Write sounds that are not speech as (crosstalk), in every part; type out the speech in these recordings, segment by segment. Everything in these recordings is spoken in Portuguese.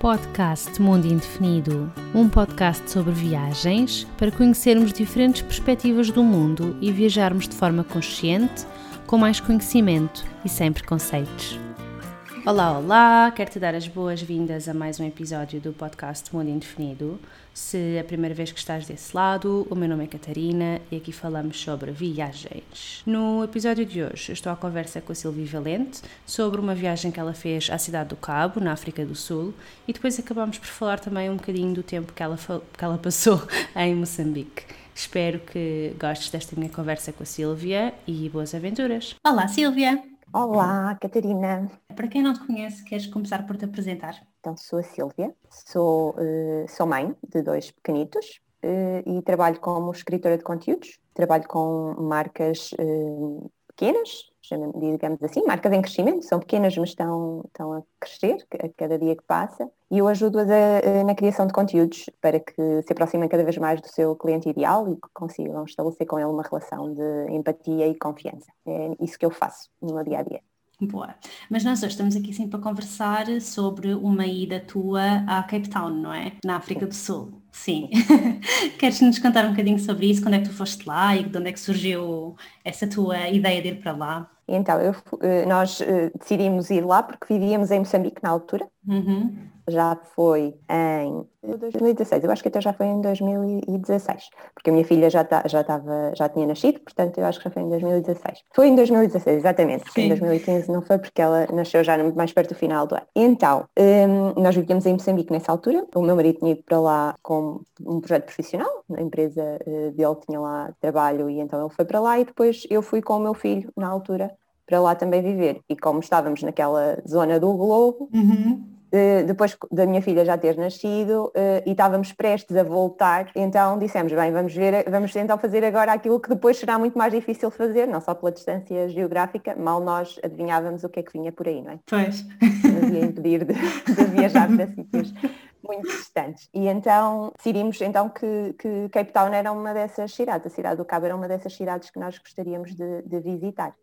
Podcast Mundo Indefinido, um podcast sobre viagens para conhecermos diferentes perspectivas do mundo e viajarmos de forma consciente, com mais conhecimento e sem preconceitos. Olá, olá! Quero te dar as boas-vindas a mais um episódio do podcast Mundo Indefinido. Se é a primeira vez que estás desse lado, o meu nome é Catarina e aqui falamos sobre viagens. No episódio de hoje, estou à conversa com a Silvia Valente sobre uma viagem que ela fez à cidade do Cabo, na África do Sul, e depois acabamos por falar também um bocadinho do tempo que ela, que ela passou (laughs) em Moçambique. Espero que gostes desta minha conversa com a Silvia e boas aventuras. Olá, Silvia! Olá, Catarina. Para quem não te conhece, queres começar por te apresentar? Então, sou a Silvia, sou, uh, sou mãe de dois pequenitos uh, e trabalho como escritora de conteúdos. Trabalho com marcas uh, pequenas, digamos assim, marcas em crescimento, são pequenas, mas estão, estão a crescer a cada dia que passa. E eu ajudo-as na criação de conteúdos para que se aproximem cada vez mais do seu cliente ideal e que consigam estabelecer com ele uma relação de empatia e confiança. É isso que eu faço no meu dia a dia. Boa. Mas nós hoje estamos aqui sim para conversar sobre uma ida tua a Cape Town, não é? Na África do Sul. Sim. (laughs) Queres nos contar um bocadinho sobre isso? Quando é que tu foste lá e de onde é que surgiu essa tua ideia de ir para lá? Então, eu, eh, nós eh, decidimos ir lá porque vivíamos em Moçambique na altura. Uhum já foi em 2016, eu acho que até já foi em 2016, porque a minha filha já, tá, já, tava, já tinha nascido, portanto eu acho que já foi em 2016. Foi em 2016, exatamente, porque Sim. em 2015 não foi porque ela nasceu já mais perto do final do ano. Então, um, nós vivíamos em Moçambique nessa altura, o meu marido tinha ido para lá com um projeto profissional, a empresa uh, dele tinha lá trabalho e então ele foi para lá e depois eu fui com o meu filho na altura para lá também viver. E como estávamos naquela zona do globo, uhum eh, depois da minha filha já ter nascido eh, e estávamos prestes a voltar, então dissemos, bem, vamos ver, vamos então fazer agora aquilo que depois será muito mais difícil fazer, não só pela distância geográfica, mal nós adivinhávamos o que é que vinha por aí, não é? Pois. Nos ia impedir de, de viajar para (laughs) sítios muito distantes. E então decidimos então que, que, Cape Town era uma dessas cidades, a cidade do Cabo era uma dessas cidades que nós gostaríamos de, de visitar.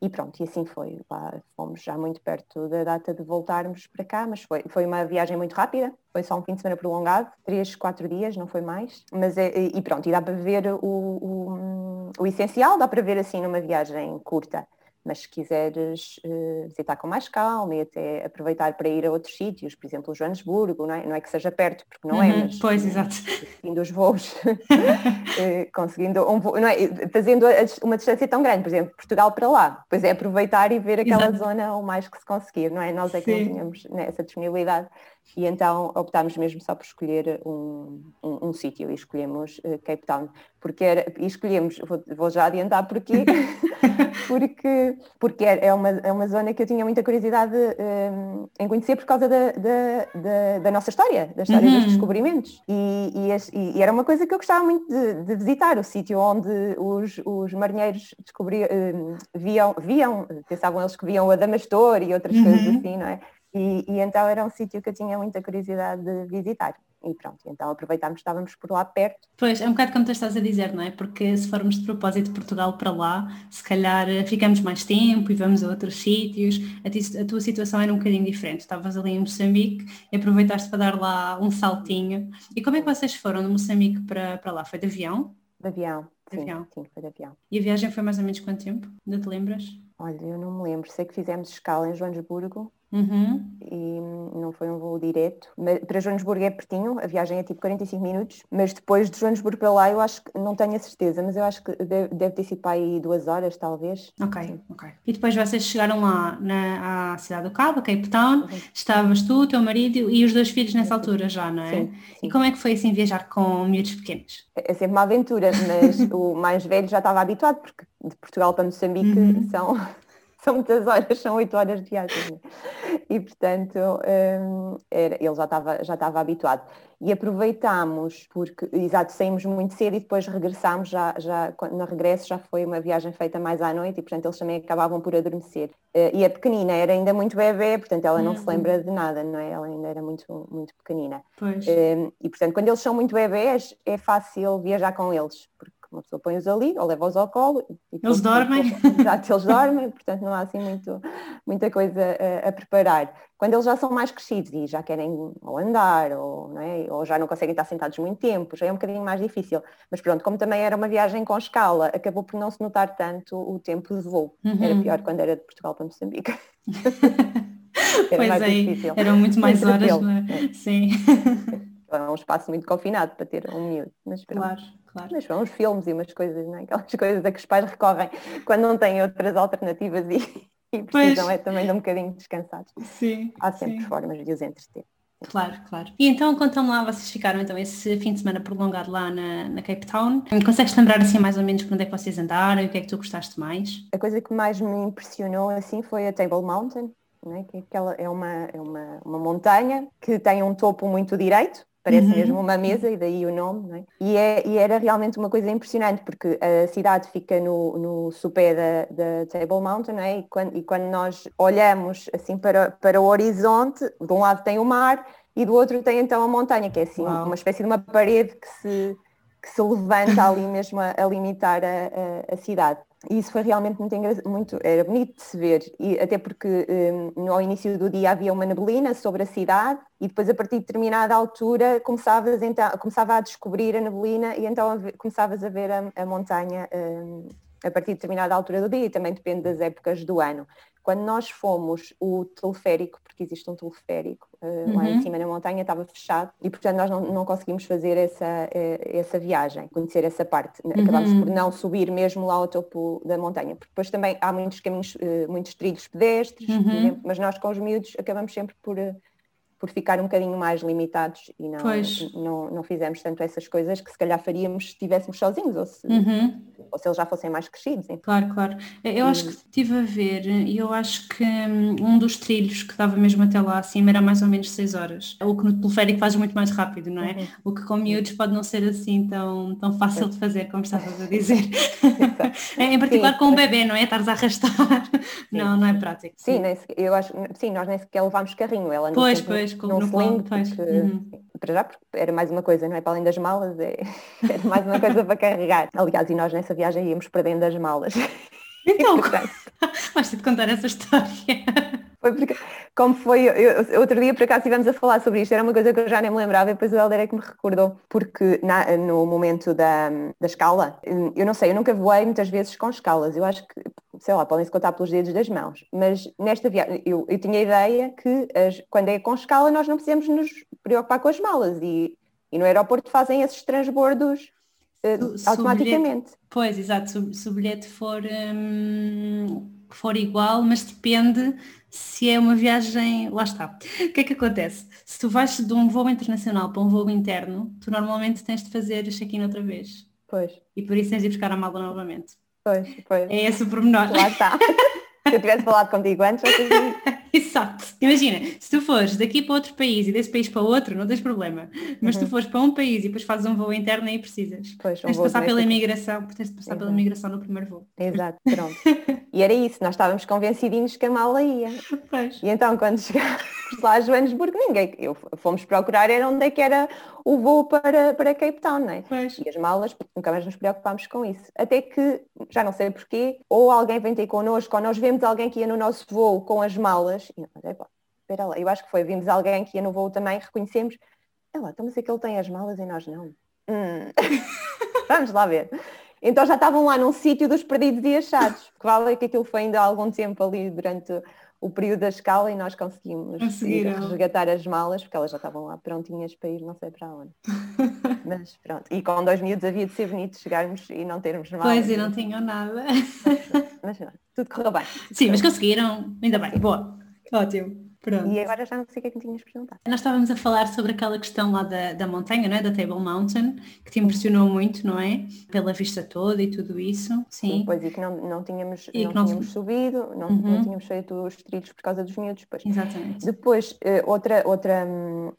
E pronto, e assim foi. Lá fomos já muito perto da data de voltarmos para cá, mas foi, foi uma viagem muito rápida, foi só um fim de semana prolongado, três, quatro dias, não foi mais. Mas é, e pronto, e dá para ver o, o, o essencial, dá para ver assim numa viagem curta mas se quiseres uh, visitar com mais calma e até aproveitar para ir a outros sítios, por exemplo, Joanesburgo, não é, não é que seja perto, porque não é, uhum, é, mas pois, exato. conseguindo os voos, uh, (laughs) conseguindo um voo, não é, fazendo uma distância tão grande, por exemplo, Portugal para lá, pois é aproveitar e ver aquela exato. zona o mais que se conseguir, não é? Nós é que Sim. não tínhamos né, essa disponibilidade e então optámos mesmo só por escolher um, um, um sítio e escolhemos uh, Cape Town, porque era, e escolhemos, vou, vou já adiantar porquê, (laughs) porque, porque é, uma, é uma zona que eu tinha muita curiosidade um, eh, em conhecer por causa da, da, da, da nossa história, da história uhum. dos descobrimentos. E, e, e, era uma coisa que eu gostava muito de, de visitar, o sítio onde os, os marinheiros descobriam, um, viam, viam, pensavam eles que viam o Adamastor e outras uhum. coisas assim, não é? E, e, então era um sítio que eu tinha muita curiosidade de visitar. E pronto, então aproveitámos, estávamos por lá perto. Pois, é um bocado como tu estás a dizer, não é? Porque se formos de propósito de Portugal para lá, se calhar eh, ficamos mais tempo e vamos a outros sítios. A, ti, a tua situação era um bocadinho diferente. Estavas ali em Moçambique e aproveitaste para dar lá um saltinho. E como é que vocês foram de Moçambique para, para lá? Foi de avião? De avião. De sim, avião. sim, foi de avião. E a viagem foi mais ou menos quanto tempo? Ainda te lembras? Olha, eu não me lembro. Sei que fizemos escala em Joanesburgo Uhum. E não foi um voo direto. Para Joanesburgo é pertinho, a viagem é tipo 45 minutos, mas depois de Joanesburgo para lá eu acho que, não tenho a certeza, mas eu acho que deve, deve ter sido para aí duas horas talvez. Ok, Sim. ok. E depois vocês chegaram lá na à cidade do Cabo, Cape Town, uhum. estavas tu, o teu marido e os dois filhos nessa altura já, não é? Sim, sim. E como é que foi assim viajar com miúdos pequenos? É, é sempre uma aventura, mas (laughs) o mais velho já estava habituado, porque de Portugal para Moçambique uhum. são são muitas horas, são oito horas de viagem. Né? E portanto um, era, ele já estava já estava habituado. E aproveitámos, porque, exato, saímos muito cedo e depois regressámos, já, já, no regresso já foi uma viagem feita mais à noite e portanto eles também acabavam por adormecer. Uh, e a pequenina era ainda muito bebê, portanto ela não uhum. se lembra de nada, não é? Ela ainda era muito, muito pequenina. Um, e portanto quando eles são muito bebés é fácil viajar com eles, porque uma pessoa põe-os ali ou leva-os ao colo. E eles dormem? (laughs) Exato, eles dormem, portanto não há assim muito, muita coisa a, a, preparar. Quando eles já são mais crescidos e já querem ou andar ou, é? ou já não conseguem estar sentados muito tempo, já é um bocadinho mais difícil. Mas pronto, como também era uma viagem com escala, acabou por não se notar tanto o tempo de voo. Uhum. Era pior quando era de Portugal para Moçambique. (laughs) era pois mais é, difícil. eram muito mais horas, não é? é. Sim. é um espaço muito confinado para ter um miúdo. Mas, claro, claro. Mas são uns filmes e umas coisas, não é? aquelas (laughs) coisas a que os pais recorrem quando não têm outras alternativas e, (laughs) e precisam é também de um bocadinho descansados. Sim. Há sempre sim. formas de os entreter. Claro, claro. E então, contam lá, vocês ficaram então esse fim de semana prolongado lá na, na Cape Town. Consegues lembrar assim mais ou menos onde é que vocês andaram e o que é que tu gostaste mais? A coisa que mais me impressionou assim foi a Table Mountain, né? que aquela é uma, é uma, uma montanha que tem um topo muito direito, parece uhum. mesmo uma mesa e daí o nome, é? E, é, e, era realmente uma coisa impressionante porque a cidade fica no, no sopé da, da Table Mountain é? e, quando, e quando nós olhamos assim para, para o horizonte, de um lado tem o mar e do outro tem então a montanha, que é assim Uau. uma espécie de uma parede que se, que se levanta ali mesmo a, a limitar a, a, a cidade. E isso foi realmente muito, muito era bonito de se ver, e até porque um, no início do dia havia uma neblina sobre a cidade e depois a partir de determinada altura começavas então, começava a descobrir a neblina e então a ver, começavas a ver a, a montanha um, a partir de determinada altura do dia e também depende das épocas do ano. Quando nós fomos, o teleférico, porque existe um teleférico uh, uhum. lá em uhum. cima na montanha, estava fechado e, portanto, nós não, não conseguimos fazer essa, uh, essa viagem, conhecer essa parte. Uhum. Acabámos por não subir mesmo lá ao topo da montanha, porque depois também há muitos caminhos, uh, muitos trilhos pedestres, uhum. exemplo, mas nós com os miúdos acabamos sempre por por ficar um bocadinho mais limitados e não, não, não, fizemos tanto essas coisas que se calhar faríamos se estivéssemos sozinhos ou se, uhum. ou se eles já fossem mais crescidos. Claro, claro. Eu acho que estive a ver e eu acho que hum, um dos trilhos que dava mesmo até lá acima era mais ou menos 6 horas. O que no teleférico faz muito mais rápido, não é? Uhum. O que com miúdos pode não ser assim tão, tão fácil de fazer, como estavas a dizer. (laughs) em particular sim. com o bebê, não é? Estares a arrastar. Sim. Não, não é prático. Sim, sim. eu acho, sim, nós nem sequer levámos carrinho. Ela pois, pois depois como no sling, porque, uhum. para já porque era mais uma coisa, não é? Para além das malas, é, (laughs) era mais uma coisa para carregar. Aliás, e nós nessa viagem íamos perdendo as malas. (laughs) Então, (laughs) vais ter de contar essa história. Foi porque, como foi, eu, outro dia por acaso estivemos a falar sobre isto, era uma coisa que eu já nem me lembrava e depois o Helder é que me recordou, porque na, no momento da, da escala, eu não sei, eu nunca voei muitas vezes com escalas, eu acho que, sei lá, podem-se contar pelos dedos das mãos, mas nesta viagem, eu, eu tinha a ideia que as, quando é com escala nós não precisamos nos preocupar com as malas e, e no aeroporto fazem esses transbordos uh, automaticamente. Bilhete, pois, exato, se, se o bilhete for, hum, for igual, mas depende se é uma viagem, lá está. O que é que acontece? Se tu vais de um voo internacional para um voo interno, tu normalmente tens de fazer check-in outra vez. Pois. E por isso tens de ir buscar a mala novamente. Pois, pois. É esse o pormenor. Lá está. (laughs) se eu tivesse falado contigo antes, (laughs) Exato. Imagina, se tu fores daqui para outro país e desse país para outro, não tens problema. Mas uhum. se tu fores para um país e depois fazes um voo interno aí precisas. Pois, um tens de passar pela imigração, tens de passar Exato. pela imigração no primeiro voo. Exato, pronto. (laughs) e era isso, nós estávamos convencidinhos que a mala ia. Pois. E então quando chegámos lá a Joanesburgo, ninguém, eu, fomos procurar era onde é que era o voo para, para Cape Town, não é? Pois. E as malas, nunca mais nos preocupámos com isso. Até que, já não sei porquê, ou alguém vem ter connosco, ou nós vemos alguém que ia no nosso voo com as malas, e nós, espera lá, eu acho que foi, vimos alguém que ia no voo também, reconhecemos, é lá, então mas é que ele tem as malas e nós não. Hum. (laughs) Vamos lá ver. Então já estavam lá num sítio dos perdidos e achados. (laughs) Que vale que aquilo foi ainda há algum tempo ali durante o período da escala e nós conseguimos resgatar as malas, porque elas já estavam lá prontinhas para ir não sei para onde. (laughs) mas pronto. E com dois miúdos havia de ser bonito chegarmos e não termos malas. Pois, e não tinham nada. Mas, mas tudo correu bem. Sim, mas conseguiram. Ainda bem. Boa. Ótimo. Pronto. E agora já não sei o que é que me tinhas perguntado. Nós estávamos a falar sobre aquela questão lá da, da montanha, não é? da Table Mountain, que te impressionou muito, não é? Pela vista toda e tudo isso. Sim. Sim pois, e que não, não tínhamos, não, não tínhamos subido, não, uhum. não tínhamos feito os trilhos por causa dos miúdos. Pois. Exatamente. Depois, eh, outra, outra,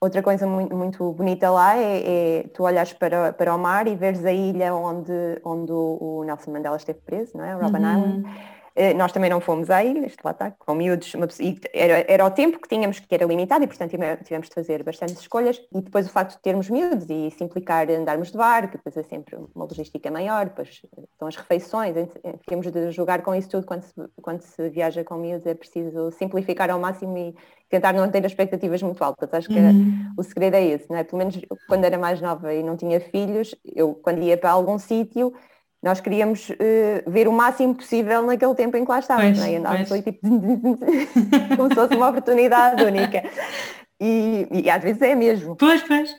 outra coisa muito, muito bonita lá é, é tu olhares para, para o mar e veres a ilha onde, onde o Nelson Mandela esteve preso, não é? Robben uhum. Island nós também não fomos a ilhas, lá está, com miúdos, e era, era o tempo que tínhamos que era limitado e portanto tivemos de fazer bastantes escolhas e depois o facto de termos miúdos e se implicar andarmos de barco, depois é sempre uma logística maior, depois são as refeições, temos de jogar com isso tudo quando se, quando se viaja com miúdos, é preciso simplificar ao máximo e tentar não ter expectativas muito altas. Acho que uhum. o segredo é esse, não é? Pelo menos quando era mais nova e não tinha filhos, eu quando ia para algum sítio nós queríamos uh, ver o máximo possível naquele tempo em que lá estávamos, né? e andávamos ali tipo (laughs) como se fosse uma oportunidade única. E, e, às vezes é mesmo. Pois, pois.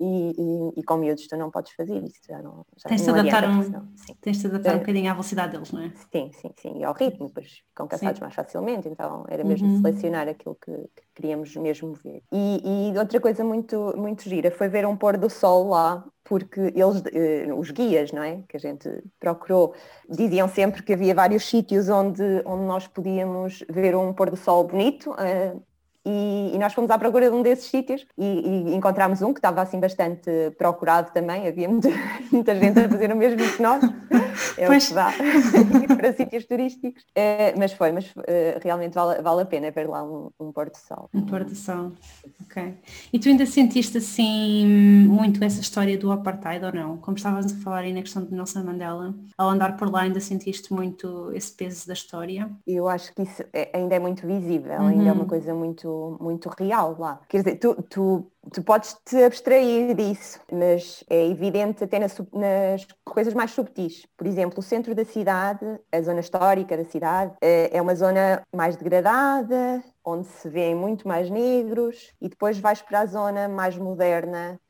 E, e, e com miúdos tu não podes fazer isso. Já não, já tens, de adaptar um, tens de adaptar um bocadinho à velocidade deles, não é? Sim, sim, sim. E ao ritmo, depois ficam cansados sim. mais facilmente, então era mesmo uhum. selecionar aquilo que, que, queríamos mesmo ver. E, e outra coisa muito, muito gira foi ver um pôr do sol lá porque eles, eh, os guias, não é, que a gente procurou, diziam sempre que havia vários sítios onde, onde nós podíamos ver um pôr do sol bonito, eh, e, e, nós fomos à procura de um desses sítios e, e encontramos um que estava assim bastante procurado também, havia muita, (laughs) muita gente a fazer o mesmo que nós, é pois. o que dá (laughs) para sítios turísticos, é, mas foi, mas é, realmente vale, vale a pena ver lá um, um pôr do sol. Um pôr do sol, ok. E tu ainda sentiste assim muito essa história do apartheid ou não? Como estavas a falar aí na questão de Nelson Mandela, ao andar por lá ainda sentiste muito esse peso da história? Eu acho que isso é, ainda é muito visível, uhum. ainda é uma coisa muito muito, real lá. Quer dizer, tu, tu, tu podes te abstrair disso, mas é evidente até nas, nas coisas mais subtis. Por exemplo, o centro da cidade, a zona histórica da cidade, é, é uma zona mais degradada, onde se vêem muito mais negros, e depois vais para a zona mais moderna,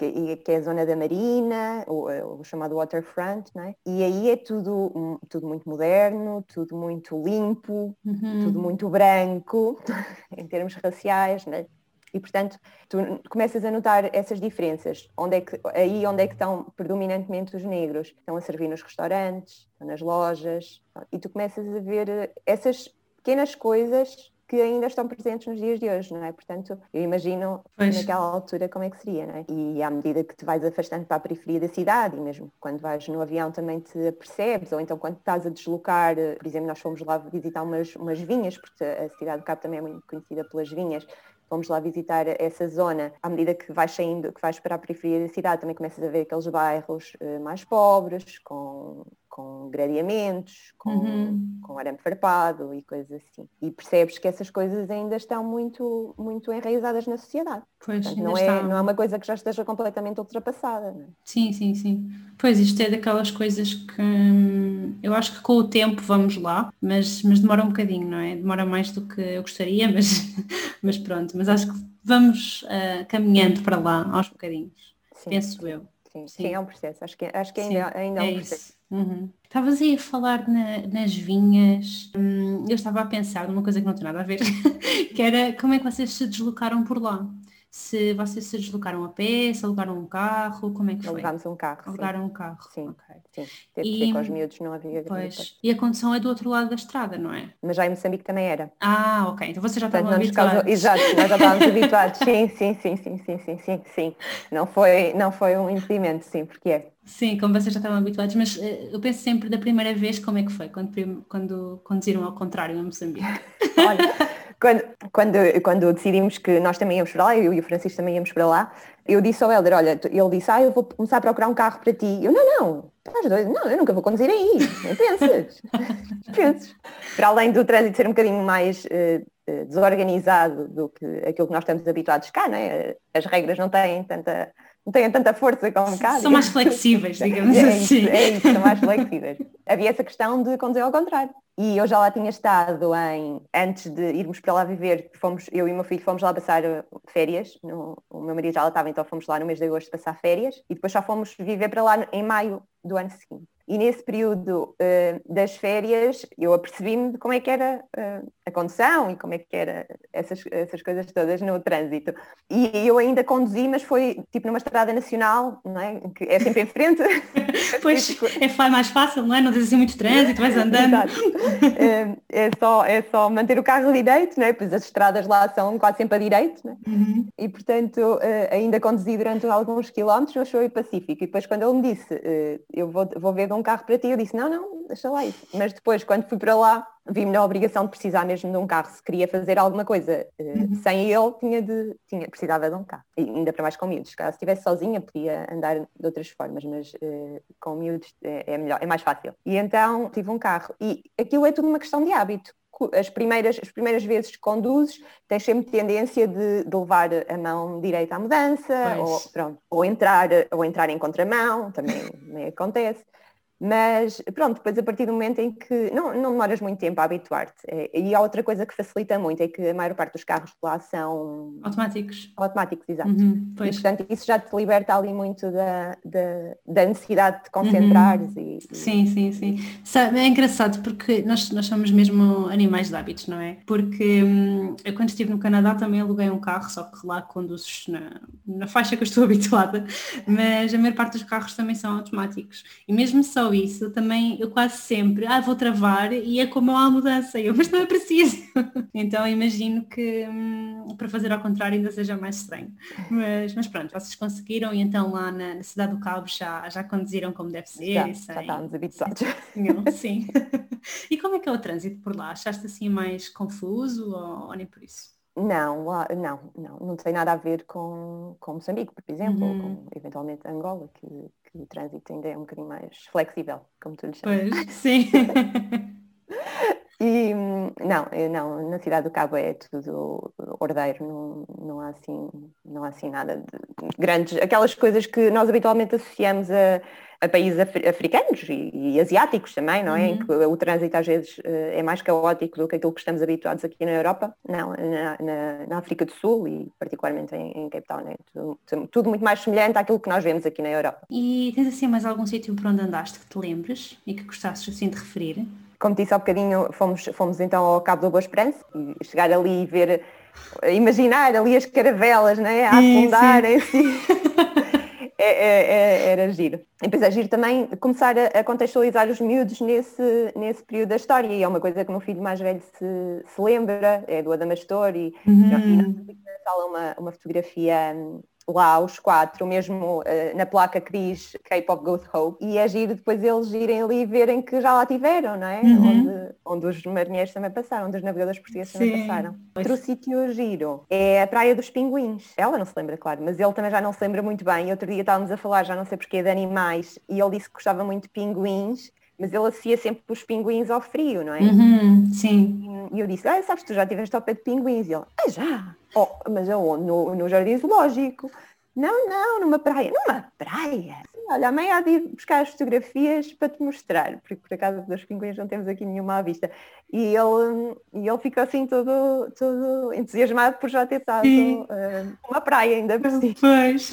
que, que é a zona da marina, o, o chamado waterfront, é? e aí é tudo, tudo muito moderno, tudo muito limpo, uhum. tudo muito branco, (laughs) em termos raciais, é? E portanto, tu começas a notar essas diferenças. Onde é que, aí onde é que estão predominantemente os negros? Estão a servir nos restaurantes, nas lojas, e tu começas a ver essas pequenas coisas que ainda estão presentes nos dias de hoje, não é? Portanto, eu imagino pois. naquela altura como é que seria, não é? E à medida que te vais afastando para a periferia da cidade, e mesmo quando vais no avião também te apercebes, ou então quando estás a deslocar, por exemplo, nós fomos lá visitar umas, umas vinhas, porque a cidade do Cabo também é muito conhecida pelas vinhas, fomos lá visitar essa zona, à medida que vais saindo, que vais para a periferia da cidade, também começas a ver aqueles bairros uh, mais pobres, com com gradeamentos, com, uhum. com arame farpado e coisas assim. E percebes que essas coisas ainda estão muito, muito enraizadas na sociedade. Pois, Portanto, não, é, não é uma coisa que já esteja completamente ultrapassada. É? Sim, sim, sim. Pois isto é daquelas coisas que hum, eu acho que com o tempo vamos lá, mas, mas demora um bocadinho, não é? Demora mais do que eu gostaria, (laughs) mas, mas pronto, mas acho que vamos uh, caminhando para lá aos bocadinhos, sim. penso eu. Sim, sim, sim, é um processo. Acho que, acho que ainda, ainda é, um processo. Uhum. Estavas aí a falar na, nas vinhas. Hum, eu estava a pensar numa coisa que não tem nada a ver, (laughs) que era como é que vocês se deslocaram por lá se vocês se deslocaram a pé, se alugaram um carro, como é que foi? Alugámos um carro. Alugaram sim. um carro. Sim, okay. sim. Teve e, que com os miúdos, não havia pois, E a condição é do outro lado da estrada, não é? Mas já em Moçambique também era. Ah, ok. Então vocês já estavam habituados. Causou... Exato, nós já estávamos (laughs) habituados. Sim, sim, sim, sim, sim, sim, sim, sim. Não foi, não foi um impedimento, sim, porque é. Sim, como vocês já estavam habituados, mas uh, eu penso sempre da primeira vez como é que foi, quando, quando conduziram ao contrário a Moçambique. Olha, (laughs) quando, quando, quando decidimos que nós também íamos para lá, eu e o Francisco também íamos para lá, eu disse ao Helder, olha, ele disse, ah, eu vou começar a procurar um carro para ti. Eu, não, não, estás doido, não, eu nunca vou conduzir aí, nem pensas. (laughs) penses. Para além do trânsito ser um bocadinho mais uh, desorganizado do que aquilo que nós estamos habituados cá, né? as regras não têm tanta têm tanta força como cá. São mais flexíveis, digamos (laughs) é assim. Isso, é isso, são mais flexíveis. Havia essa questão de conduzir ao contrário. E eu já lá tinha estado em, antes de irmos para lá viver, fomos, eu e o meu filho fomos lá passar uh, férias, no, o meu marido já lá estava, então fomos lá no mês de agosto passar férias, e depois já fomos viver para lá em maio do ano seguinte. E nesse período uh, das férias eu apercebi-me de como é que era uh, a condução e como é que era essas, essas coisas todas no trânsito. E eu ainda conduzi, mas foi tipo numa estrada nacional, não é? Que é sempre em frente. (laughs) pois é mais fácil, não é? Não tens assim muito trânsito, vais (laughs) andando. É, é, só, é só manter o carro direito, não é? Pois as estradas lá são quase sempre a direito, não é? Uhum. E portanto uh, ainda conduzi durante alguns quilómetros, mas foi pacífico. E depois quando ele me disse, eu vou, vou ver de um um carro para ti. Eu disse, não, não, deixa lá isso. Mas depois, quando fui para lá, vi-me na obrigação de precisar mesmo de um carro. Se queria fazer alguma coisa uh, uhum. sem ele, tinha de, tinha, precisava de um carro. E ainda para mais com miúdos. Se estivesse sozinha, podia andar de outras formas, mas uh, com miúdos é, é melhor, é mais fácil. E então tive um carro. E aquilo é tudo uma questão de hábito as primeiras, as primeiras vezes que conduzes, tens sempre tendência de, de levar a mão direita à mudança, ou, pronto, ou, entrar, ou entrar em contramão, também, também acontece. Mas pronto, depois a partir do momento em que não, não demoras muito tempo a habituar-te. É, e há outra coisa que facilita muito, é que a maior parte dos carros de lá são automáticos. Automáticos, exato. Uhum, e, portanto, isso já te liberta ali muito da, da, da necessidade de concentrares uhum. e, Sim, sim, sim. É engraçado porque nós, nós somos mesmo animais de hábitos, não é? Porque hum, eu quando estive no Canadá também aluguei um carro, só que lá conduzes na, na faixa que eu estou (laughs) habituada, mas a maior parte dos carros também são automáticos. E mesmo só isso, também eu quase sempre, ah, vou travar e é como há mudança, eu, mas não é preciso. (laughs) então imagino que hum, para fazer ao contrário ainda seja mais estranho. Mas, mas pronto, vocês conseguiram e então lá na, na cidade do Cabo já, já conduziram como deve ser. Já, sem... já estávamos habituados. Sim. (laughs) e como é que é o trânsito por lá? Achaste assim mais confuso ou, ou nem por isso? Não, não, não, não tem nada a ver com, com Moçambique, por exemplo, uhum. ou com eventualmente Angola, que, que o trânsito ainda é um bocadinho mais flexível, como tu lhe chamas. Pois, (laughs) sim. e não, não, na cidade do Cabo é tudo ordeiro, não, não há assim, não há assim nada de grandes, aquelas coisas que nós habitualmente associamos a a países africanos e, e, asiáticos também, não é? Uhum. Em que o trânsito às vezes eh, é mais caótico do que aquilo que estamos habituados aqui na Europa. Não, na, na, na África do Sul e particularmente em, em Cape Town é tudo, tudo, muito mais semelhante àquilo que nós vemos aqui na Europa. E tens assim mais algum sítio por onde andaste que te lembres e que gostasses assim de referir? Como disse há bocadinho, fomos, fomos então ao Cabo da Boa Esperança e chegar ali e ver, imaginar ali as caravelas, né, a afundarem-se. (laughs) É, é, é, era giro. E depois é giro também começar a, a, contextualizar os miúdos nesse, nesse período da história. E é uma coisa que o meu filho mais velho se, se lembra, é do Adamastor e, uhum. e uma, uma fotografia hum, lá os quatro, mesmo uh, na placa que diz Good Hope, e é giro depois eles irem ali e verem que já lá tiveram, não é? Uhum. Onde, onde os marinheiros também passaram, onde os navegadores portugueses também passaram. Outro sítio giro é a Praia dos Pinguins. Ela não se lembra, claro, mas ele também já não se lembra muito bem. Outro dia estávamos a falar, já não sei porquê, de animais, e ele disse que gostava muito de pinguins, mas ele associa sempre os pinguins ao frio, não é? Uhum, sim. E eu disse, ah, sabes, tu já estiveste ao pé de pinguins? E ele, ah, já. Oh, mas aonde? No, no jardim zoológico. Não, não, numa praia. Numa praia? Olha, a mãe há de ir buscar as fotografias para te mostrar, porque por acaso dos pinguins não temos aqui nenhuma à vista. E ele, e ele ficou assim todo, todo entusiasmado por já ter estado uh, numa praia ainda por si. Pois.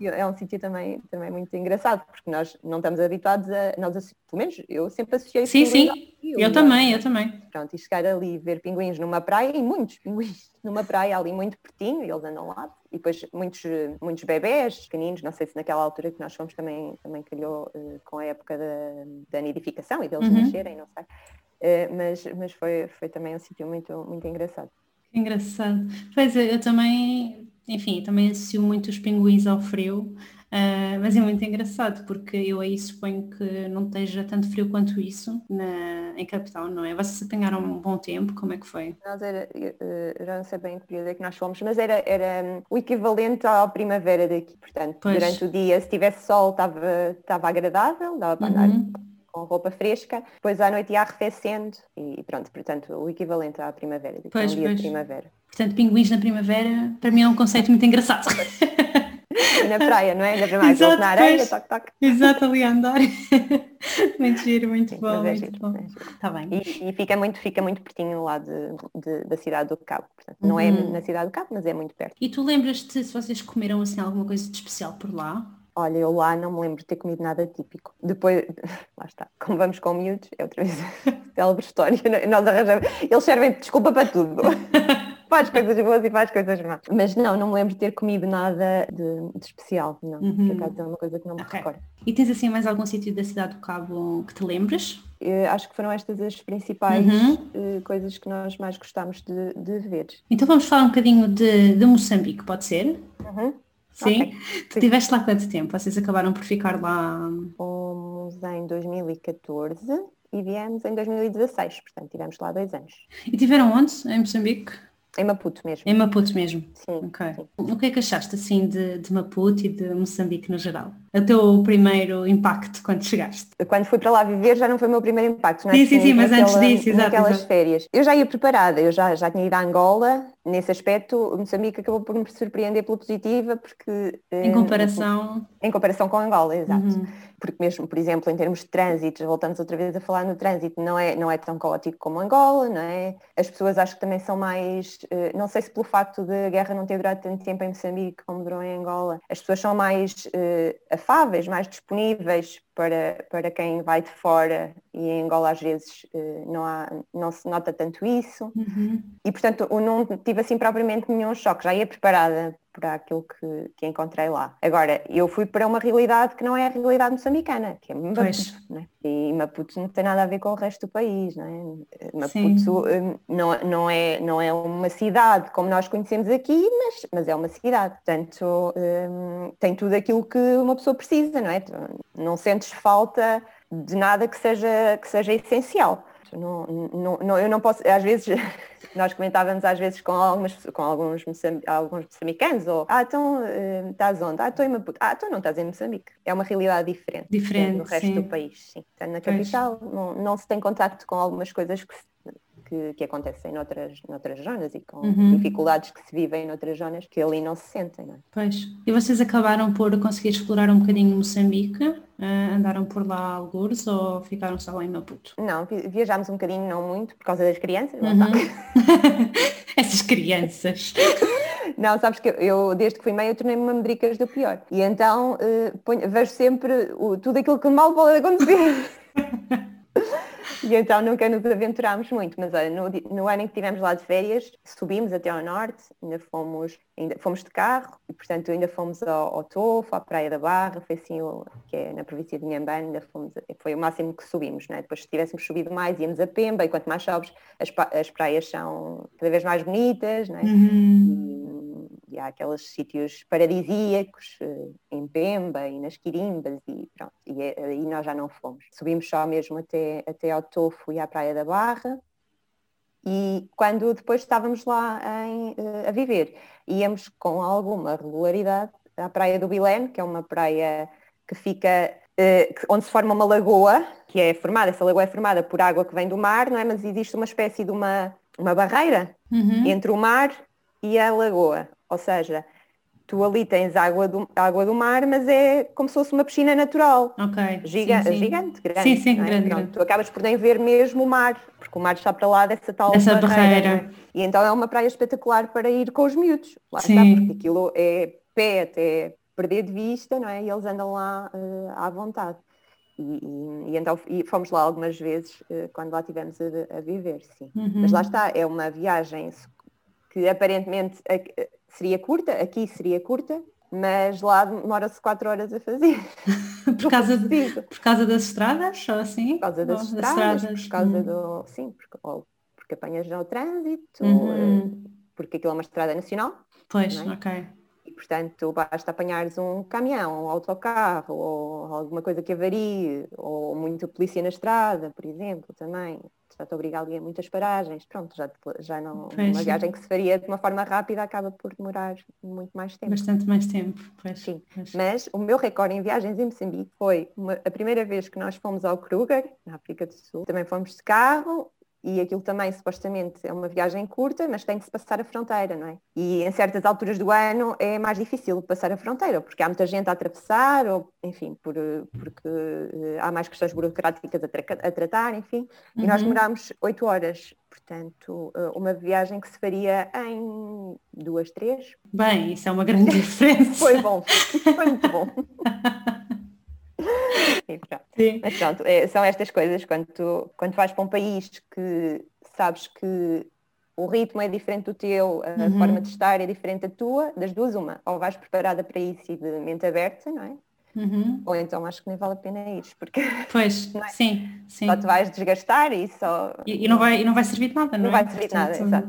É um sítio, é também, também muito engraçado, porque nós não estamos habituados a, nós, pelo menos eu sempre associei Sim, sim, eu também, eu também. Pronto, e chegar ali e ver pinguins numa praia, e muitos pinguins (laughs) numa praia ali muito pertinho, e eles andam lá, e depois muitos, muitos bebés pequeninos, não sei se naquela altura que nós fomos também, também calhou uh, com a época da, da nidificação e deles uhum. nascerem, não sei. Uh, mas mas foi, foi também um sítio muito, muito engraçado. Engraçado. Pois é, eu também, enfim, também associo muito os pinguins ao frio, Uh, mas é muito engraçado porque eu aí suponho que não esteja tanto frio quanto isso na, em Capitão, não é? Vocês apanharam um bom tempo, como é que foi? Nós era, uh, já não sei bem que período é que nós fomos, mas era, era um, o equivalente à primavera daqui, portanto, pois. durante o dia, se tivesse sol estava, estava agradável, dava para andar uhum. com roupa fresca, depois à noite ia arrefecendo e pronto, portanto, o equivalente à primavera, pois, um dia pois. de primavera. Portanto, pinguins na primavera, para mim é um conceito muito engraçado. (laughs) (laughs) na praia, não é? Ainda para mais Exato, na areia, toque, toque. Exato, ali a andar. (laughs) muito giro, muito Sim, bom. É giro, bom. É tá bem. E, e, fica, muito, fica muito pertinho lá de, de da cidade do Cabo. Portanto, não é uhum. é na cidade do Cabo, mas é muito perto. E tu lembras-te se vocês comeram assim alguma coisa de especial por lá? Olha, eu lá não me lembro de ter comido nada típico. Depois, (laughs) lá está, como vamos com miúdos, é outra vez célebre história, nós arranjamos, eles servem de desculpa para tudo. (laughs) faz coisas boas e faz coisas más. Mas não, não me lembro de ter comido nada de, de especial, não. Uhum. Por acaso é uma coisa que não me okay. recordo. E tens assim mais algum sítio da cidade do Cabo que te lembres? Uh, acho que foram estas as principais uhum. uh, coisas que nós mais gostámos de, de, ver. Então vamos falar um bocadinho de, de Moçambique, pode ser? Uhum. Sim? Okay. Tu estiveste lá quanto tempo? Vocês acabaram por ficar lá? Chegamos em 2014 e viemos em 2016, portanto tivemos lá dois anos. E tiveram onde? Em Moçambique? Em Maputo mesmo. Em Maputo mesmo? Sim. Ok. sim. O que é que achaste assim de, de Maputo e de Moçambique no geral? O teu primeiro impacto quando chegaste? Quando fui para lá viver já não foi o meu primeiro impacto, não é? Sim, sim, sim, mas antes disso, exato, Naquelas exato. férias. Eu já ia preparada, eu já, já tinha ido a Angola, nesse aspecto Moçambique acabou por me surpreender pela positiva, porque... Em eh, comparação... Em comparação com Angola, exato. Uhum. Porque mesmo, por exemplo, em termos de trânsitos, voltamos outra vez a falar no trânsito, não é, não é tão caótico como Angola, não é? As pessoas acho que também são mais, eh, não sei se pelo facto de a guerra não ter durado tanto tempo em Moçambique como durou em Angola, as pessoas são mais eh, afáveis, mais disponíveis para, para quem vai de fora e em Angola às vezes eh, não, há, não se nota tanto isso. Uhum. E portanto eu não tive assim propriamente nenhum choque, já ia preparada para aquilo que, que encontrei lá. Agora, eu fui para uma realidade que não é a realidade moçambicana, que é Pois. Maputo, né? E Maputo não tem nada a ver com o resto do país, não é? Maputo hum, não, não, é, não é uma cidade como nós conhecemos aqui, mas, mas é uma cidade. Portanto, hum, tem tudo aquilo que uma pessoa precisa, não é? Não sentes falta de nada que seja, que seja essencial. Não, não, não- eu não posso, às vezes, (laughs) nós comentávamos às vezes com, algumas, com alguns, alguns moçambicanos, ou, ah, então eh, estás onde? Ah, estou em Maputo. Ah, então não estás em Moçambique. É uma realidade diferente, Diferente, do resto sim. do país, sim. Portanto, na capital não, não se tem contacto com algumas coisas que, que, que acontecem noutras, noutras zonas e com Uhum. dificuldades que se vivem noutras zonas que ali não se sentem, não é? Pois. E vocês acabaram por conseguir explorar um bocadinho Moçambique? Ah, andaram por lá algures ou ficaram só lá em Maputo? Não, vi- viajámos um bocadinho, não muito, por causa das crianças, Uhum. (laughs) Essas crianças. (laughs) Não, sabes que eu- desde que fui mãe, eu tornei-me uma medricas do pior. E então eh, ponho- vejo sempre o- tudo aquilo que mal pode acontecer. (laughs) e então nunca nos aventurámos muito. Mas olha, no, no ano em que estivemos lá de férias, subimos até ao norte, ainda fomos, ainda fomos de carro, e portanto ainda fomos ao, ao Tofo, à Praia da Barra, foi assim, o- que é na província de Inhambane, ainda fomos, foi o máximo que subimos, não é? Depois se tivéssemos subido mais, íamos a Pemba, e quanto mais sobes, as, as praias são cada vez mais bonitas, não é? Uhum. e, e há aqueles sítios paradisíacos eh, em Pemba e nas Quirimbas e pronto, e é- aí nós já não fomos. Subimos só mesmo até, até ao Tofo e à Praia da Barra e quando depois estávamos lá em, eh, a viver, íamos com alguma regularidade à Praia do Bilene, que é uma praia que fica eh, onde se forma uma lagoa, que é formada, essa lagoa é formada por água que vem do mar, não é? Mas existe uma espécie de uma, uma barreira Uhum. entre o mar e a lagoa. Ou seja, tu ali tens água do, água do mar, mas é como se fosse uma piscina natural. Ok. Giga- sim, sim. Gigante, grande. Sim, sim, é? grande. Tu acabas por nem ver mesmo o mar, porque o mar está para lá dessa tal Dessa barreira. é? E então é uma praia espetacular para ir com os miúdos. Lá está, Sim. porque aquilo é pé até perder de vista, não é? E eles andam lá eh, à vontade. E, e- e então e fomos lá algumas vezes eh, quando lá estivemos a, a viver, sim. Uhum. Mas lá está, é uma viagem que aparentemente seria curta, aqui seria curta, mas lá demora-se quatro horas a fazer. (laughs) Por causa, de- por causa das estradas, ou assim? Por causa das Ou estradas, por causa Hum. do. Sim, porque, ou porque apanhas no trânsito, Uhum. eh, porque aquilo é uma estrada nacional Pois, é? ok. e portanto basta apanhares um caminhão, um autocarro ou alguma coisa que avarie, ou muita polícia na estrada, por exemplo, também. Te obriga ali a muitas paragens, pronto, já, já não. Pois, uma viagem que se faria de uma forma rápida acaba por demorar muito mais tempo. Bastante mais tempo. Pois, Sim, pois. Mas o meu recorde em viagens em Moçambique foi uma- a primeira vez que nós fomos ao Kruger, na África do Sul. Também fomos de carro e aquilo também supostamente é uma viagem curta, mas tem que se passar a fronteira, não é? E em certas alturas do ano é mais difícil passar a fronteira, porque há muita gente a atravessar, ou enfim, por, porque eh, há mais questões burocráticas a, tra- a tratar, enfim. E nós Uhum. demorámos oito horas, portanto, eh, uma viagem que se faria em duas, três, Bem, isso é uma grande (laughs) diferença. foi bom, foi muito bom. (laughs) (laughs) E pronto. Sim. Mas pronto, é, são estas coisas quando tu, quando vais para um país que sabes que o ritmo é diferente do teu, a Uhum. forma de estar é diferente da tua, das duas uma, ou vais preparada para isso e de mente aberta, não é? Uhum. Ou então acho que nem vale a pena ir, porque (laughs) Pois, é? sim, sim. só te vais desgastar e só E, e não vai, e não vai servir de nada, não, não é? vai servir de nada, exato.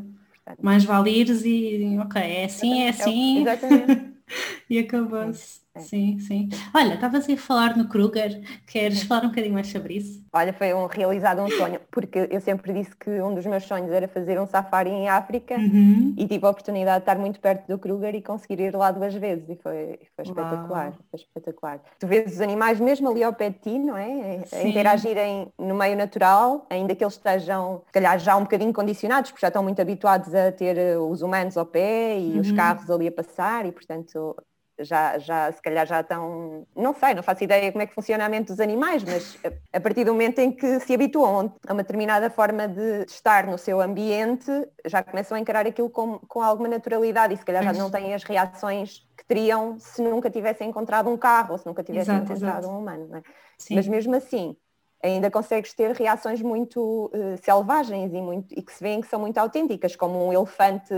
Mais vale ires e, ok, é assim, é o- assim. Exatamente. (laughs) E acabou-se. É. Sim, sim. Olha, estavas a falar no Kruger, queres falar um bocadinho mais sobre isso? Olha, foi um, realizado um sonho, porque eu sempre disse que um dos meus sonhos era fazer um safari em África uhum. e tive a oportunidade de estar muito perto do Kruger e conseguir ir lá duas vezes e foi, foi espetacular, foi espetacular. Tu vês os animais mesmo ali ao pé de ti, não é? A interagirem no meio natural, ainda que eles estejam, se calhar, já um bocadinho condicionados, porque já estão muito habituados a ter eh, os humanos ao pé e uhum. os carros ali a passar e, portanto, já, já se calhar já estão, não sei, não faço ideia como é que funciona a mente dos animais, mas a, partir do momento em que se habituam a uma determinada forma de estar no seu ambiente, já começam a encarar aquilo com, com alguma naturalidade e se calhar já não têm as reações que teriam se nunca tivessem encontrado um carro ou se nunca tivessem exato, encontrado exato. um humano. É? Mas mesmo assim, ainda consegues ter reações muito uh, selvagens e, muito, e que se veem que são muito autênticas, como um elefante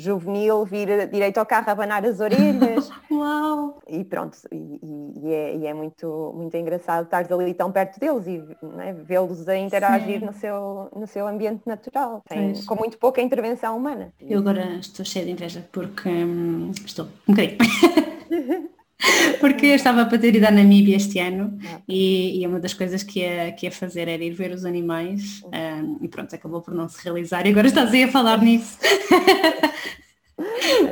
juvenil vir direito ao carro a abanar as orelhas. (laughs) Uau! E pronto, e, e, é, e, é, muito, muito engraçado estar ali tão perto deles e né, vê-los a interagir no seu, no seu ambiente natural, Tem, com muito pouca intervenção humana. Eu agora estou cheia de inveja porque hum, estou um bocadinho. (laughs) Porque eu estava para ter ido à Namíbia este ano ah. e, e, uma das coisas que ia, que ia fazer era ir ver os animais um, e pronto, acabou por não se realizar e agora estás aí a falar nisso. (laughs)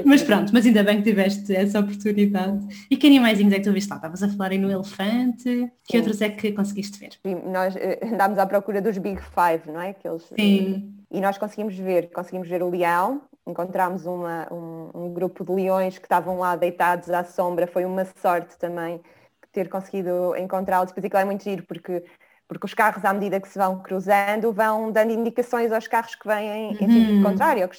mas pronto, mas ainda bem que tiveste essa oportunidade. E que animaizinhos é que tu viste lá? Estavas a falar aí no elefante, que Sim. outros é que conseguiste ver? Sim, nós eh, andámos à procura dos Big Five, não é? Que eles, Sim. E nós conseguimos ver, conseguimos ver o leão, encontramos uma, um, um, grupo de leões que estavam lá deitados à sombra, foi uma sorte também ter conseguido encontrá-los, depois aquilo é muito giro porque, porque os carros à medida que se vão cruzando vão dando indicações aos carros que vêm em uhum. sentido contrário,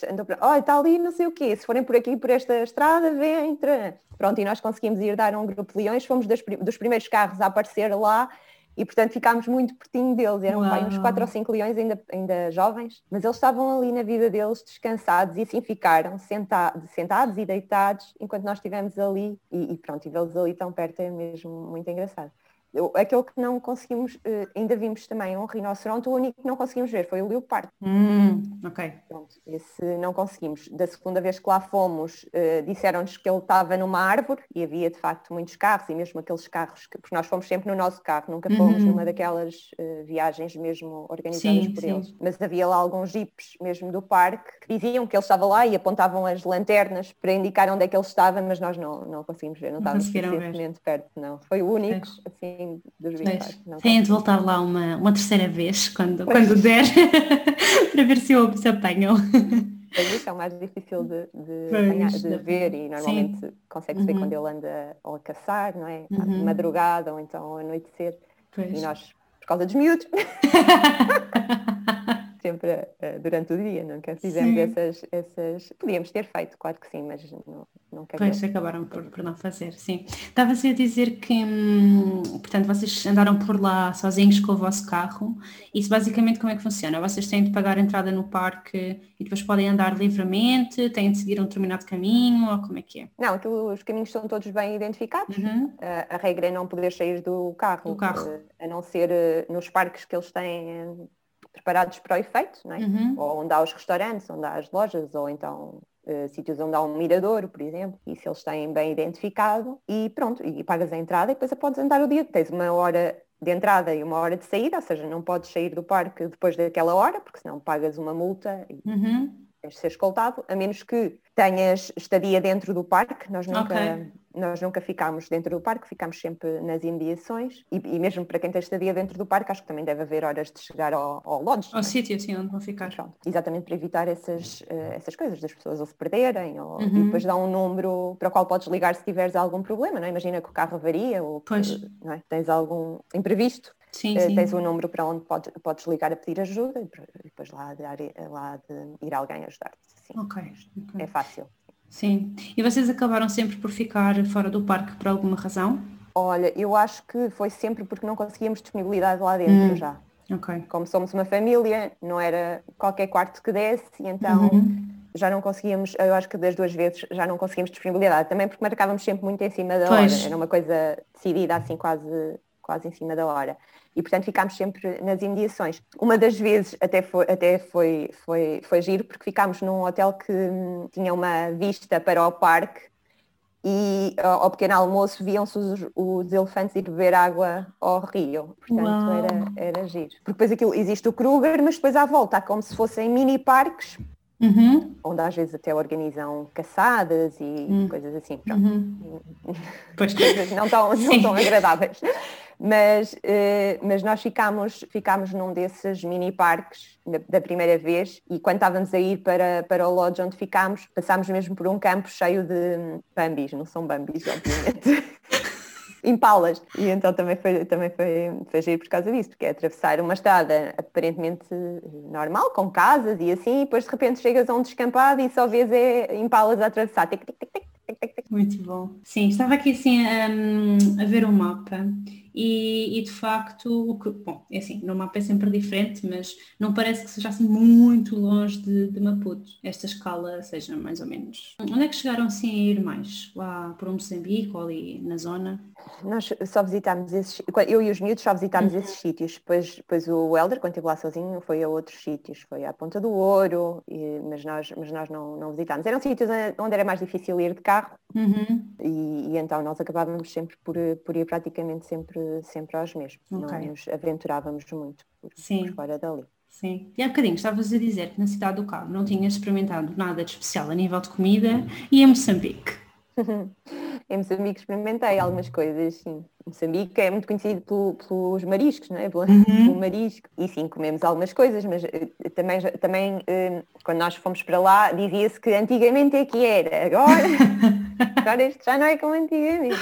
olha está ali não sei o quê, se forem por aqui por esta estrada, vem, entra. Pronto, e nós conseguimos ir dar um grupo de leões, fomos dos, dos primeiros carros a aparecer lá e portanto ficámos muito pertinho deles. Eram pai, uns 4 ou 5 leões ainda, ainda jovens, mas eles estavam ali na vida deles descansados e assim ficaram sentados, sentados e deitados enquanto nós estivemos ali e, e pronto, e vê-los ali tão perto é mesmo muito engraçado. Aquele que não conseguimos, uh, ainda vimos também um rinoceronte, o único que não conseguimos ver foi o leopardo. Hum, ok. Pronto, esse não conseguimos. Da segunda vez que lá fomos, uh, disseram-nos que ele estava numa árvore e havia de facto muitos carros e mesmo aqueles carros, que, porque nós fomos sempre no nosso carro, nunca fomos uhum. numa daquelas uh, viagens mesmo organizadas sim, por sim. eles. Mas havia lá alguns jipes mesmo do parque que diziam que ele estava lá e apontavam as lanternas para indicar onde é que ele estava, mas nós não, não conseguimos ver, não, não estávamos suficientemente perto, não. Foi o único, é. assim, assim dos Têm de voltar lá uma, uma terceira vez quando, quando der (laughs) para ver se, eu, se apanham. (laughs) isso é o mais difícil de, de, apanhar, de ver e normalmente consegue-se ver uhum. quando ele anda ou a caçar, não é? Uhum. Madrugada ou então ao anoitecer. Pois. E nós, por causa dos miúdos, (laughs) sempre uh, durante o dia, nunca fizemos essas, essas. Podíamos ter feito, claro que sim, mas não, não Pois acabaram por, por não fazer, sim. Estava-se a dizer que, hum, portanto, vocês andaram por lá sozinhos com o vosso carro. Isso basicamente como é que funciona? Vocês têm de pagar a entrada no parque e depois podem andar livremente? Têm de seguir um determinado caminho? Ou como é que é? Não, aquilo, os caminhos são todos bem identificados. Uhum. A, a, regra é não poder sair do carro, do carro. a não ser nos parques que eles têm preparados para o efeito, não é? Uhum. ou onde há os restaurantes, onde há as lojas, ou então uh, sítios onde há um mirador, por exemplo, e se eles têm bem identificado, e pronto, e pagas a entrada e depois podes andar o dia. Tens uma hora de entrada e uma hora de saída, ou seja, não podes sair do parque depois daquela hora, porque senão pagas uma multa e uhum. tens de ser escoltado, a menos que tenhas estadia dentro do parque, nós nunca, okay. Nós nunca ficámos dentro do parque, ficámos sempre nas imediações e, e, mesmo para quem tem estadia dentro do parque, acho que também deve haver horas de chegar ao, ao lodge. Ao sítio, assim, onde vão ficar. Pronto, exatamente para evitar essas, uh, essas coisas, das pessoas ou se perderem, ou, uhum. e depois dá um número para o qual podes ligar se tiveres algum problema, não é? Imagina que o carro avaria ou que, é? tens algum imprevisto. Sim, uh, sim. Tens um número para onde podes, podes ligar a pedir ajuda e depois lá de, lá de ir alguém ajudar-te. Okay, ok. É fácil. Sim. E vocês acabaram sempre por ficar fora do parque por alguma razão? Olha, eu acho que foi sempre porque não conseguíamos disponibilidade lá dentro hum. já. Okay. Como somos uma família, não era qualquer quarto que desse, e então uhum. já não conseguíamos, eu acho que das duas vezes já não conseguimos disponibilidade, também porque marcávamos sempre muito em cima da pois. hora, era uma coisa decidida assim quase, quase em cima da hora e portanto ficámos sempre nas imediações. Uma das vezes até foi, até foi, foi, foi giro porque ficámos num hotel que hum, tinha uma vista para o parque e ao pequeno almoço viam-se os, os, elefantes ir beber água ao rio. Portanto, era, era giro. Porque depois aquilo existe o Kruger, mas depois à volta há como se fossem mini parques Uhum. onde às vezes até organizam caçadas e uhum. coisas assim. Uhum. (laughs) Coisas não tão, não tão agradáveis. Mas, uh, mas nós ficámos, ficámos num desses mini parques da, da, primeira vez e quando estávamos a ir para, para o lodge onde ficámos, passámos mesmo por um campo cheio de bambis, não são bambis, obviamente. (laughs) impalas. E então também foi, também foi, foi giro por causa disso, porque é atravessar uma estrada aparentemente normal, com casas e assim, e depois de repente chegas a um descampado e só vês é impalas a atravessar. Tic, tic, tic, Muito bom. Sim, estava aqui assim um, a ver o mapa e, e, de facto, o que, bom, é assim, no mapa é sempre diferente, mas não parece que seja assim muito longe de, de Maputo, esta escala seja mais ou menos. Onde é que chegaram assim a ir mais? Lá por Moçambique ou ali na zona? Nós só visitámos esses, eu e os miúdos só visitámos uhum. esses sítios, depois, depois o Helder, quando esteve lá sozinho, foi a outros sítios, foi à Ponta do Ouro, e, mas nós, mas nós não, não visitámos. Eram sítios onde era mais difícil ir de carro uhum. e, e, então nós acabávamos sempre por, por ir praticamente sempre sempre aos mesmos. Okay. Não nos aventurávamos muito por, por fora dali. Sim. E há bocadinho estavas a dizer que na cidade do Cabo não tinhas experimentado nada de especial a nível de comida e em Moçambique. (laughs) em Moçambique experimentei algumas coisas, sim. Moçambique é muito conhecido pelo, pelos mariscos, não é? Pelo, uhum. pelo, marisco. E sim, comemos algumas coisas, mas uh, também, também uh, quando nós fomos para lá, dizia-se que antigamente é que era. Agora, (laughs) agora isto já não é como antigamente.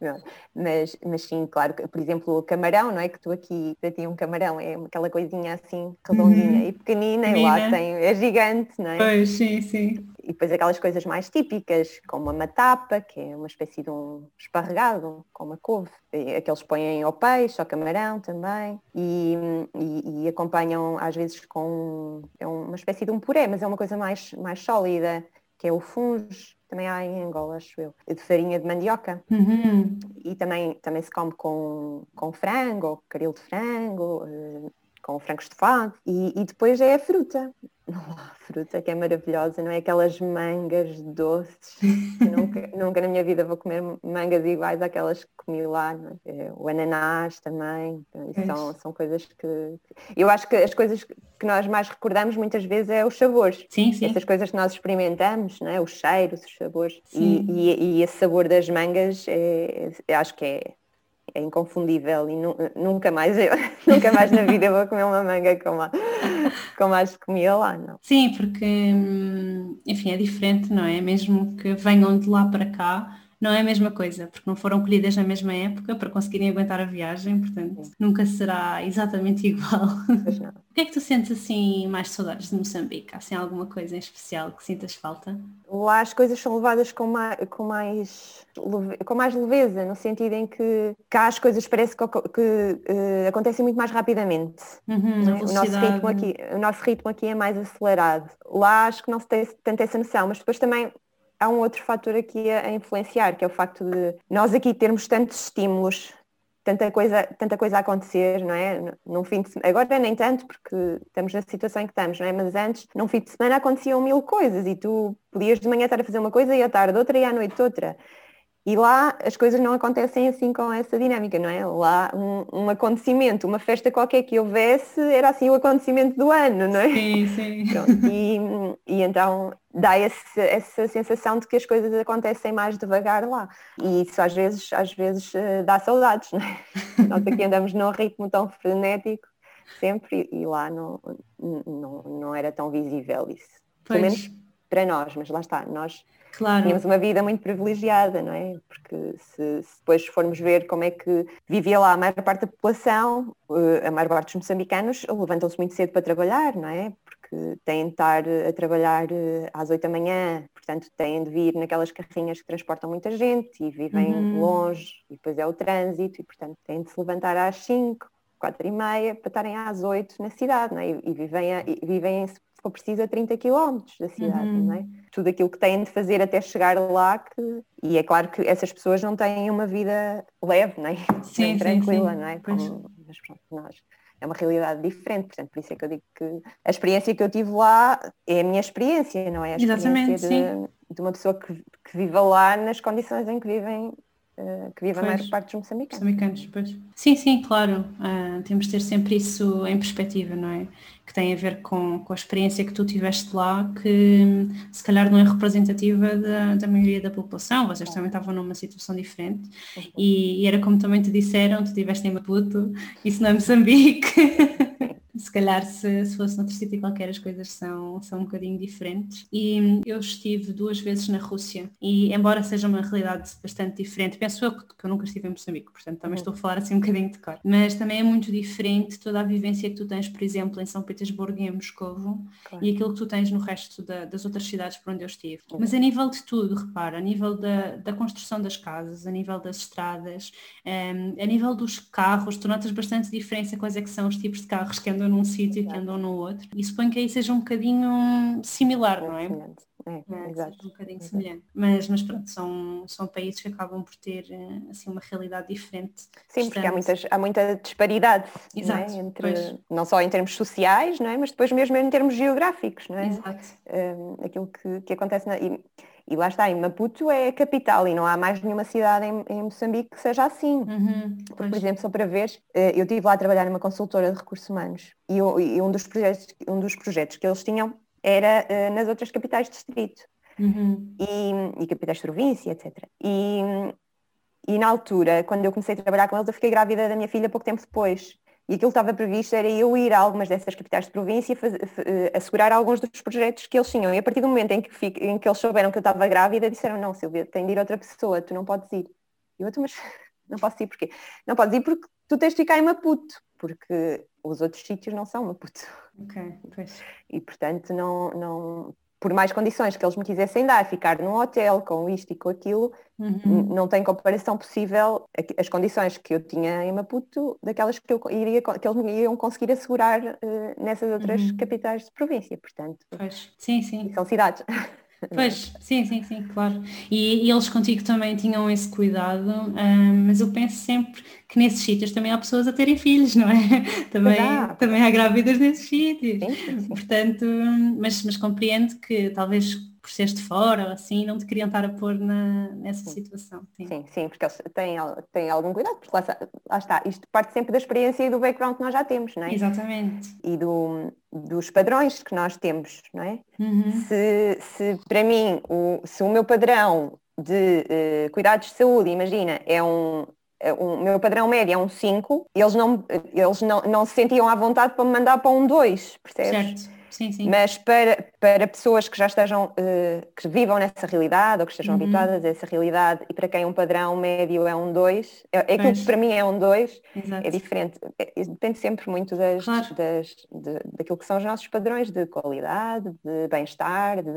Não. Mas, mas sim, claro, por exemplo, o camarão, não é? Que tu aqui, para ti um camarão é aquela coisinha assim redondinha uhum. e pequenina, e lá tem, é gigante, não é? Pois, sim, sim. E depois aquelas coisas mais típicas, como a matapa, que é uma espécie de um esparregado, com uma couve. Aqueles põem ao peixe, ao camarão também, e, e, e acompanham às vezes com é uma espécie de um puré, mas é uma coisa mais, mais sólida, que é o fungo também há em Angola, acho eu, de farinha de mandioca. Uhum. E também, também se come com, com frango, ou caril de frango, eh, com frango estofado. E, e depois é a fruta. a fruta que é maravilhosa, não é? Aquelas mangas doces. (laughs) nunca, nunca na minha vida vou comer mangas iguais àquelas que comi lá. É? é? O ananás também. São, são coisas que. Eu acho que as coisas que nós mais recordamos muitas vezes é os sabores. Sim, sim. Essas coisas que nós experimentamos, não é? os cheiros, os sabores. E, e, e, esse sabor das mangas é, acho que é é inconfundível e nu nunca mais eu, (laughs) nunca mais na vida vou comer uma manga como a, como as que comia lá, não. Sim, porque hum, enfim, é diferente, não é? Mesmo que venham de lá para cá, não é a mesma coisa, porque não foram colhidas na mesma época para conseguirem aguentar a viagem, portanto Sim. nunca será exatamente (laughs) igual. o que é que tu sentes assim mais saudades de Moçambique? Há assim alguma coisa em especial que sintas falta? Lá as coisas são levadas com mais, com mais, com mais leveza, no sentido em que cá as coisas parece que, que uh, acontecem muito mais rapidamente. Uhum, é? o, nosso ritmo aqui, o nosso ritmo aqui é mais acelerado. Lá acho que não se tem tanto essa noção, mas depois também há um outro fator aqui a, a, influenciar, que é o facto de nós aqui termos tantos estímulos, tanta coisa, tanta coisa a acontecer, não é? Num fim de semana, agora nem tanto, porque estamos na situação em que estamos, não é? Mas antes, num fim de semana aconteciam mil coisas e tu podias de manhã estar a fazer uma coisa e à tarde outra e à noite outra. E lá as coisas não acontecem assim com essa dinâmica, não é? Lá um, um, acontecimento, uma festa qualquer que houvesse, era assim o acontecimento do ano, não é? Sim, sim. (laughs) e, e, então dá esse, essa sensação de que as coisas acontecem mais devagar lá. E isso às vezes, às vezes eh, dá saudades, não é? (laughs) Nós aqui andamos num ritmo tão frenético sempre e lá não, não, não era tão visível isso. Pelo menos para nós, mas lá está, nós Claro. Tínhamos uma vida muito privilegiada, não é? Porque se, se, depois formos ver como é que vivia lá a maior parte da população, eh, a maior parte dos moçambicanos levantam-se muito cedo para trabalhar, não é? Porque têm de estar a trabalhar eh, às 8 da manhã, portanto têm de vir naquelas carrinhas que transportam muita gente e vivem uhum. longe, e depois é o trânsito, e portanto têm de se levantar às 5, 4 e meia para estarem às 8 na cidade, não é? E, e vivem, a, e vivem for preciso a 30 km da cidade, uhum. não é? Tudo aquilo que têm de fazer até chegar lá, que... e é claro que essas pessoas não têm uma vida leve, não é? (laughs) Sim, tranquila, sim, sim. não é? Como... Mas pronto, nós é uma realidade diferente, portanto, por isso é que eu digo que a experiência que eu tive lá é a minha experiência, não é? A experiência Exatamente, de, sim. de uma pessoa que, que viva lá nas condições em que vivem Uh, que vive a maior parte dos moçambicanos. moçambicanos pois. Sim, sim, claro. Uh, temos de ter sempre isso em perspectiva, não é? Que tem a ver com, com a experiência que tu tiveste lá, que se calhar não é representativa da, da maioria da população. Vocês também estavam numa situação diferente. Uhum. E, e, era como também te disseram, tu estiveste em Maputo, isso não é Moçambique. (laughs) se calhar se, se fosse noutro sítio qualquer as coisas são, são um bocadinho diferentes. E eu estive duas vezes na Rússia e embora seja uma realidade bastante diferente, penso eu que, eu nunca estive em Moçambique, portanto também uhum. estou a falar assim um bocadinho de cor. Mas também é muito diferente toda a vivência que tu tens, por exemplo, em São Petersburgo e em Moscovo claro. e aquilo que tu tens no resto da, das outras cidades por onde eu estive. Uhum. Mas a nível de tudo, repara, a nível da, da construção das casas, a nível das estradas, um, ehm, a nível dos carros, tu notas bastante diferença quais é que são os tipos de carros que andam num sítio e que andam no outro. E suponho que aí seja um bocadinho similar, não é? É, é, exato. um bocadinho exato. semelhante. Mas, mas pronto, são, são países que acabam por ter eh, assim, uma realidade diferente. Sim, porque há, muitas, há muita disparidade exato, não, é? Entre, não só em termos sociais, não é? mas depois mesmo em termos geográficos. Não é? Exato. Um, aquilo que, que acontece na, e, e lá está, em Maputo é a capital e não há mais nenhuma cidade em, em Moçambique que seja assim. Uhum, por, por exemplo, só para ver, eh, eu estive lá a trabalhar numa consultora de recursos humanos e, e um, dos projetos, um dos projetos que eles tinham era uh, nas outras capitais de distrito uhum. e, e, capitais de província, etc. E, e na altura, quando eu comecei a trabalhar com eles, eu fiquei grávida da minha filha pouco tempo depois. E aquilo que estava previsto era eu ir a algumas dessas capitais de província faz, eh, assegurar alguns dos projetos que eles tinham. E a partir do momento em que, fico, em que eles souberam que eu estava grávida, disseram, não, Silvia, tem de ir outra pessoa, tu não podes ir. E eu, mas (laughs) não posso ir porquê? Não podes ir porque tu tens de ficar em Maputo, porque os outros sítios não são Maputo. Ok, pois. E portanto não, não, por mais condições que eles me quisessem dar, ficar num hotel com isto e com aquilo, uhum. não tem comparação possível as condições que eu tinha em Maputo daquelas que, eu iria, que eles me iam conseguir assegurar uh, nessas outras uhum. capitais de província, portanto. Pois. Sim, sim. São cidades. (laughs) Pois, sim, sim, sim, claro. E, e, eles contigo também tinham esse cuidado, mas eu penso sempre que nesses sítios também há pessoas a terem filhos, não é? (laughs) Também, também há grávidas nesses sítios. Sim, sim, sim. Portanto, mas, mas compreendo que talvez por seres de fora ou assim, não te queriam estar a pôr na, nessa sim. situação. Sim. sim, sim, porque eles têm, têm algum cuidado, porque lá, lá, está, isto parte sempre da experiência e do background que nós já temos, não é? Exatamente. E do, dos padrões que nós temos, não é? Uhum. Se, se para mim, o, se o meu padrão de uh, cuidados de saúde, imagina, é um, o meu padrão médio é um 5, eles, não, eles não, não se sentiam à vontade para me mandar para um 2, percebes? Certo. Sim, sim. Mas para, para pessoas que já estejam, uh, que vivam nessa realidade ou que estejam uhum. habituadas a essa realidade e para quem um padrão médio é um 2, é, é aquilo que para mim é um 2, é diferente. É, depende sempre muito das, claro. das, de, daquilo que são os nossos padrões de qualidade, de bem-estar, de...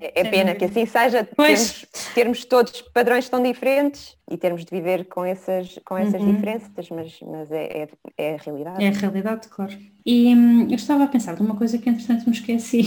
é, é pena que assim seja, termos, termos, todos padrões tão diferentes e termos de viver com essas, com essas uhum. diferenças, mas, mas é, é, é a realidade. É a realidade, claro. E hum, eu estava a pensar de uma coisa que entretanto me esqueci.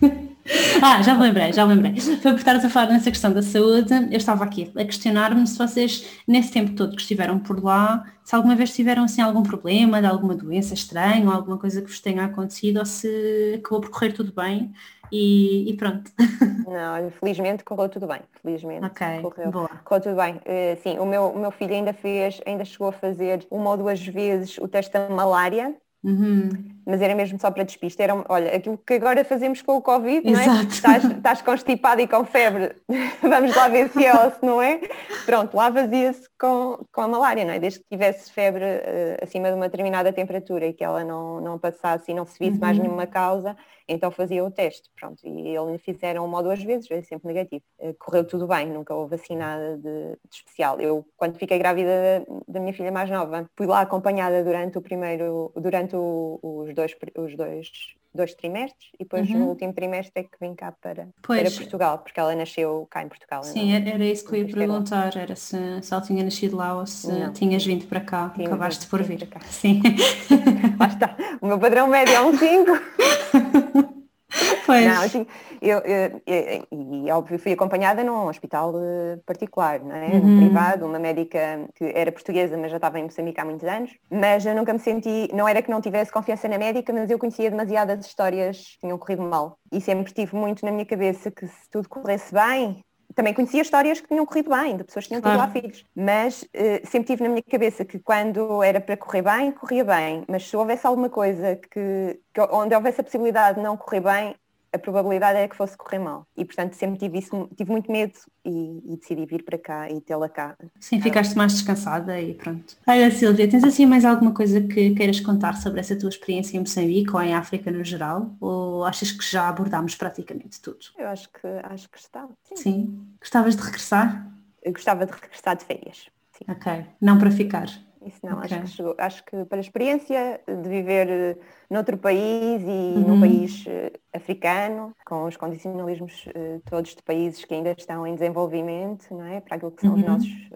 (laughs) ah, já me lembrei, já me lembrei. Foi por estares a falar nessa questão da saúde, eu estava aqui a questionar-me se vocês, nesse tempo todo que estiveram por lá, se alguma vez tiveram assim algum problema de alguma doença estranha ou alguma coisa que vos tenha acontecido ou se acabou por correr tudo bem e, e pronto. (laughs) Não, felizmente correu tudo bem. Felizmente okay, correu, boa. correu tudo bem. Uh, sim, o meu, o meu filho ainda fez, ainda chegou a fazer uma ou duas vezes o teste da malária Uhum. Mas era mesmo só para despiste. Era, olha, aquilo que agora fazemos com o Covid, não é? Estás, estás constipado e com febre, (laughs) vamos lá ver se é ou se não é. Pronto, lá vazia-se com, com a malária, não é? Desde que tivesse febre uh, acima de uma determinada temperatura e que ela não, não passasse e não se visse uhum. mais nenhuma causa, então fazia o teste, pronto, e eles fizeram uma ou duas vezes, veio sempre negativo. Eh, correu tudo bem, nunca houve assim nada de, de especial. Eu, quando fiquei grávida da, da, minha filha mais nova, fui lá acompanhada durante o primeiro, durante o, os dois, os dois dois trimestres e depois uhum. no último trimestre é que vim cá para, para Portugal, porque ela nasceu cá em Portugal. Sim, não, era isso que eu ia perguntar, era se, se ela tinha nascido lá ou se não. tinhas vindo para cá, Tinha acabaste por vir. Cá. Sim. (laughs) lá está, o meu padrão médio é um 5. (laughs) (laughs) Pois. Não, assim, eu, eu, eu, e óbvio fui acompanhada num hospital eh, particular, não é? Uhum. privado, uma médica que era portuguesa, mas já estava em Moçambique há muitos anos, mas eu nunca me senti, não era que não tivesse confiança na médica, mas eu conhecia demasiadas histórias que tinham corrido mal. E sempre tive muito na minha cabeça que se tudo corresse bem, também conhecia histórias que tinham corrido bem, de pessoas que tinham tido lá filhos, mas uh, sempre tive na minha cabeça que quando era para correr bem, corria bem, mas se houvesse alguma coisa que, que onde houvesse a possibilidade de não correr bem, a probabilidade era que fosse correr mal. E portanto sempre tive isso, tive muito medo e, e decidi vir para cá e tê-la cá. Sim, ficaste mais descansada e pronto. Olha Silvia, tens assim mais alguma coisa que queiras contar sobre essa tua experiência em Moçambique ou em África no geral? Ou achas que já abordámos praticamente tudo? Eu acho que acho que está. Sim. sim. Gostavas de regressar? Eu gostava de regressar de férias. Sim. Ok, não para ficar. Isso não, okay. acho, que chegou, acho que para a experiência de viver eh, noutro país e uhum. num país uh, africano, com os condicionalismos uh, todos de países que ainda estão em desenvolvimento, não é? Para aquilo que são uhum. os nossos,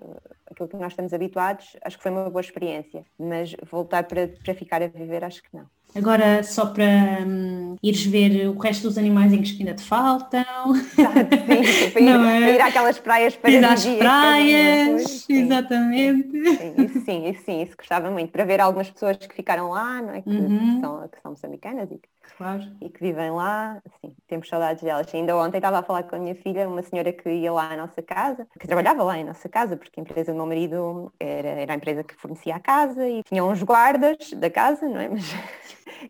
aquilo que nós estamos habituados, acho que foi uma boa experiência. Mas voltar para, para ficar a viver, acho que não. Agora só para hum, ires ver o resto dos animais que ainda te faltam. Exato, sim, (laughs) para ir, não é? ir àquelas praias para ir às praias, sim. exatamente. Sim, isso sim, isso sim, isso gostava muito, para ver algumas pessoas que ficaram lá, não é? Que, uhum. que são, que são moçambicanas e que, claro. e que vivem lá, assim, temos saudades delas. Ainda ontem estava a falar com a minha filha, uma senhora que ia lá à nossa casa, que trabalhava lá em nossa casa, porque a empresa do meu marido era, era a empresa que fornecia a casa e tinha uns guardas da casa, não é? Mas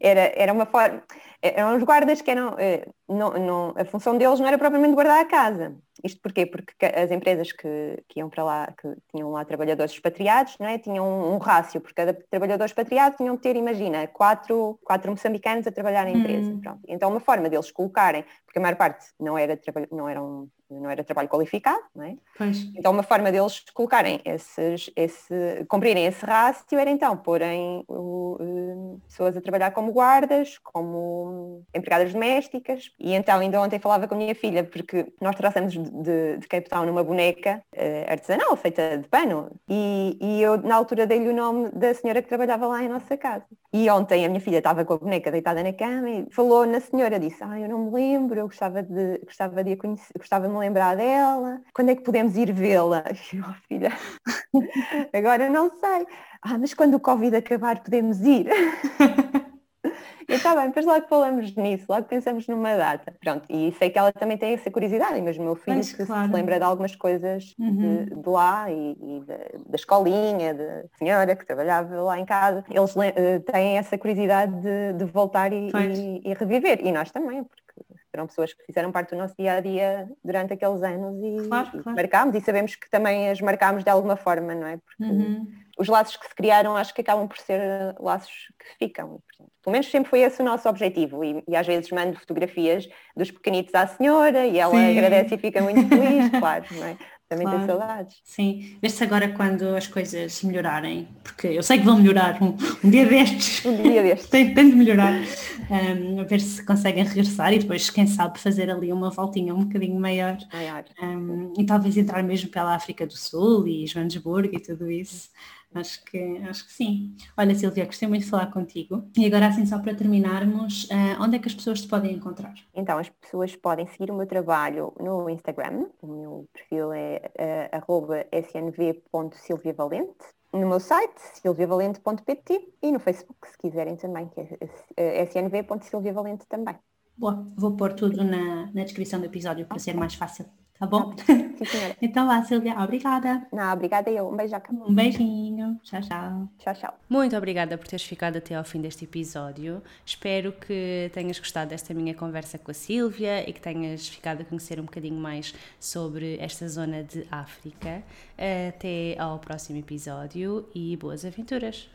era, era uma forma. Eram os guardas que eram. Eh, não, não, a função deles não era propriamente guardar a casa. Isto porquê? Porque as empresas que, que iam para lá, que tinham lá trabalhadores expatriados, não é? tinham um, um rácio, porque cada trabalhador expatriado tinham de ter, imagina, quatro, quatro moçambicanos a trabalhar na empresa. Hum. Então uma forma deles colocarem, porque a maior parte não era, não eram não era trabalho qualificado, não é? Pois. Então uma forma deles colocarem esses, esse, cumprirem esse rácio era então porem o, uh, pessoas a trabalhar como guardas, como empregadas domésticas, e então ainda ontem falava com a minha filha, porque nós trouxemos de, de Cape Town uma boneca uh, artesanal, feita de pano, e, e eu na altura dei-lhe o nome da senhora que trabalhava lá em nossa casa. E ontem a minha filha estava com a boneca deitada na cama e falou na senhora, disse, ah, eu não me lembro, eu gostava de, gostava de a conhecer, gostava de lembrar dela, quando é que podemos ir vê-la? (laughs) Oh, filha, (laughs) agora não sei. Ah, mas quando o Covid acabar podemos ir. Eu (laughs) está bem, depois logo falamos nisso, logo pensamos numa data. Pronto, e sei que ela também tem essa curiosidade, mas o meu filho mas, que claro. se lembra de algumas coisas uhum. de, de, lá e, e da, da escolinha, da senhora que trabalhava lá em casa, eles uh, têm essa curiosidade de, de voltar e, e, e, reviver. E nós também, porque foram pessoas que fizeram parte do nosso dia a dia durante aqueles anos e, claro, e claro. marcámos e sabemos que também as marcámos de alguma forma, não é? Porque uhum. os laços que se criaram acho que acabam por ser laços que ficam. Portanto, pelo menos sempre foi esse o nosso objetivo e, e às vezes mando fotografias dos pequenitos à senhora e ela Sim. agradece e fica muito feliz, (laughs) claro, não é? Também claro. tenho saudades. Sim, vê-se agora quando as coisas melhorarem, porque eu sei que vão melhorar um, um dia destes. (laughs) Um dia destes. tem, tem de melhorar. Um, a ver se conseguem regressar e depois, quem sabe, fazer ali uma voltinha um bocadinho maior. maior. Um, e talvez entrar mesmo pela África do Sul e Joanesburgo e tudo isso. Acho que, acho que sim. Olha, Silvia, gostei muito de falar contigo. E agora, assim, só para terminarmos, uh, onde é que as pessoas te podem encontrar? Então, as pessoas podem seguir o meu trabalho no Instagram. O meu perfil é uh, snv.silviavalente. No meu site, silviavalente.pt e no Facebook, se quiserem também, que é eh, snv.silviavalente também. Boa, vou pôr tudo na, na descrição do episódio para ser mais fácil. Tá bom? Sim, (laughs) então lá, Silvia, obrigada. Não, obrigada eu. Um beijo. Um beijinho. Tchau, tchau. Tchau, tchau. Muito obrigada por teres ficado até ao fim deste episódio. Espero que tenhas gostado desta minha conversa com a Silvia e que tenhas ficado a conhecer um bocadinho mais sobre esta zona de África. Até ao próximo episódio e boas aventuras.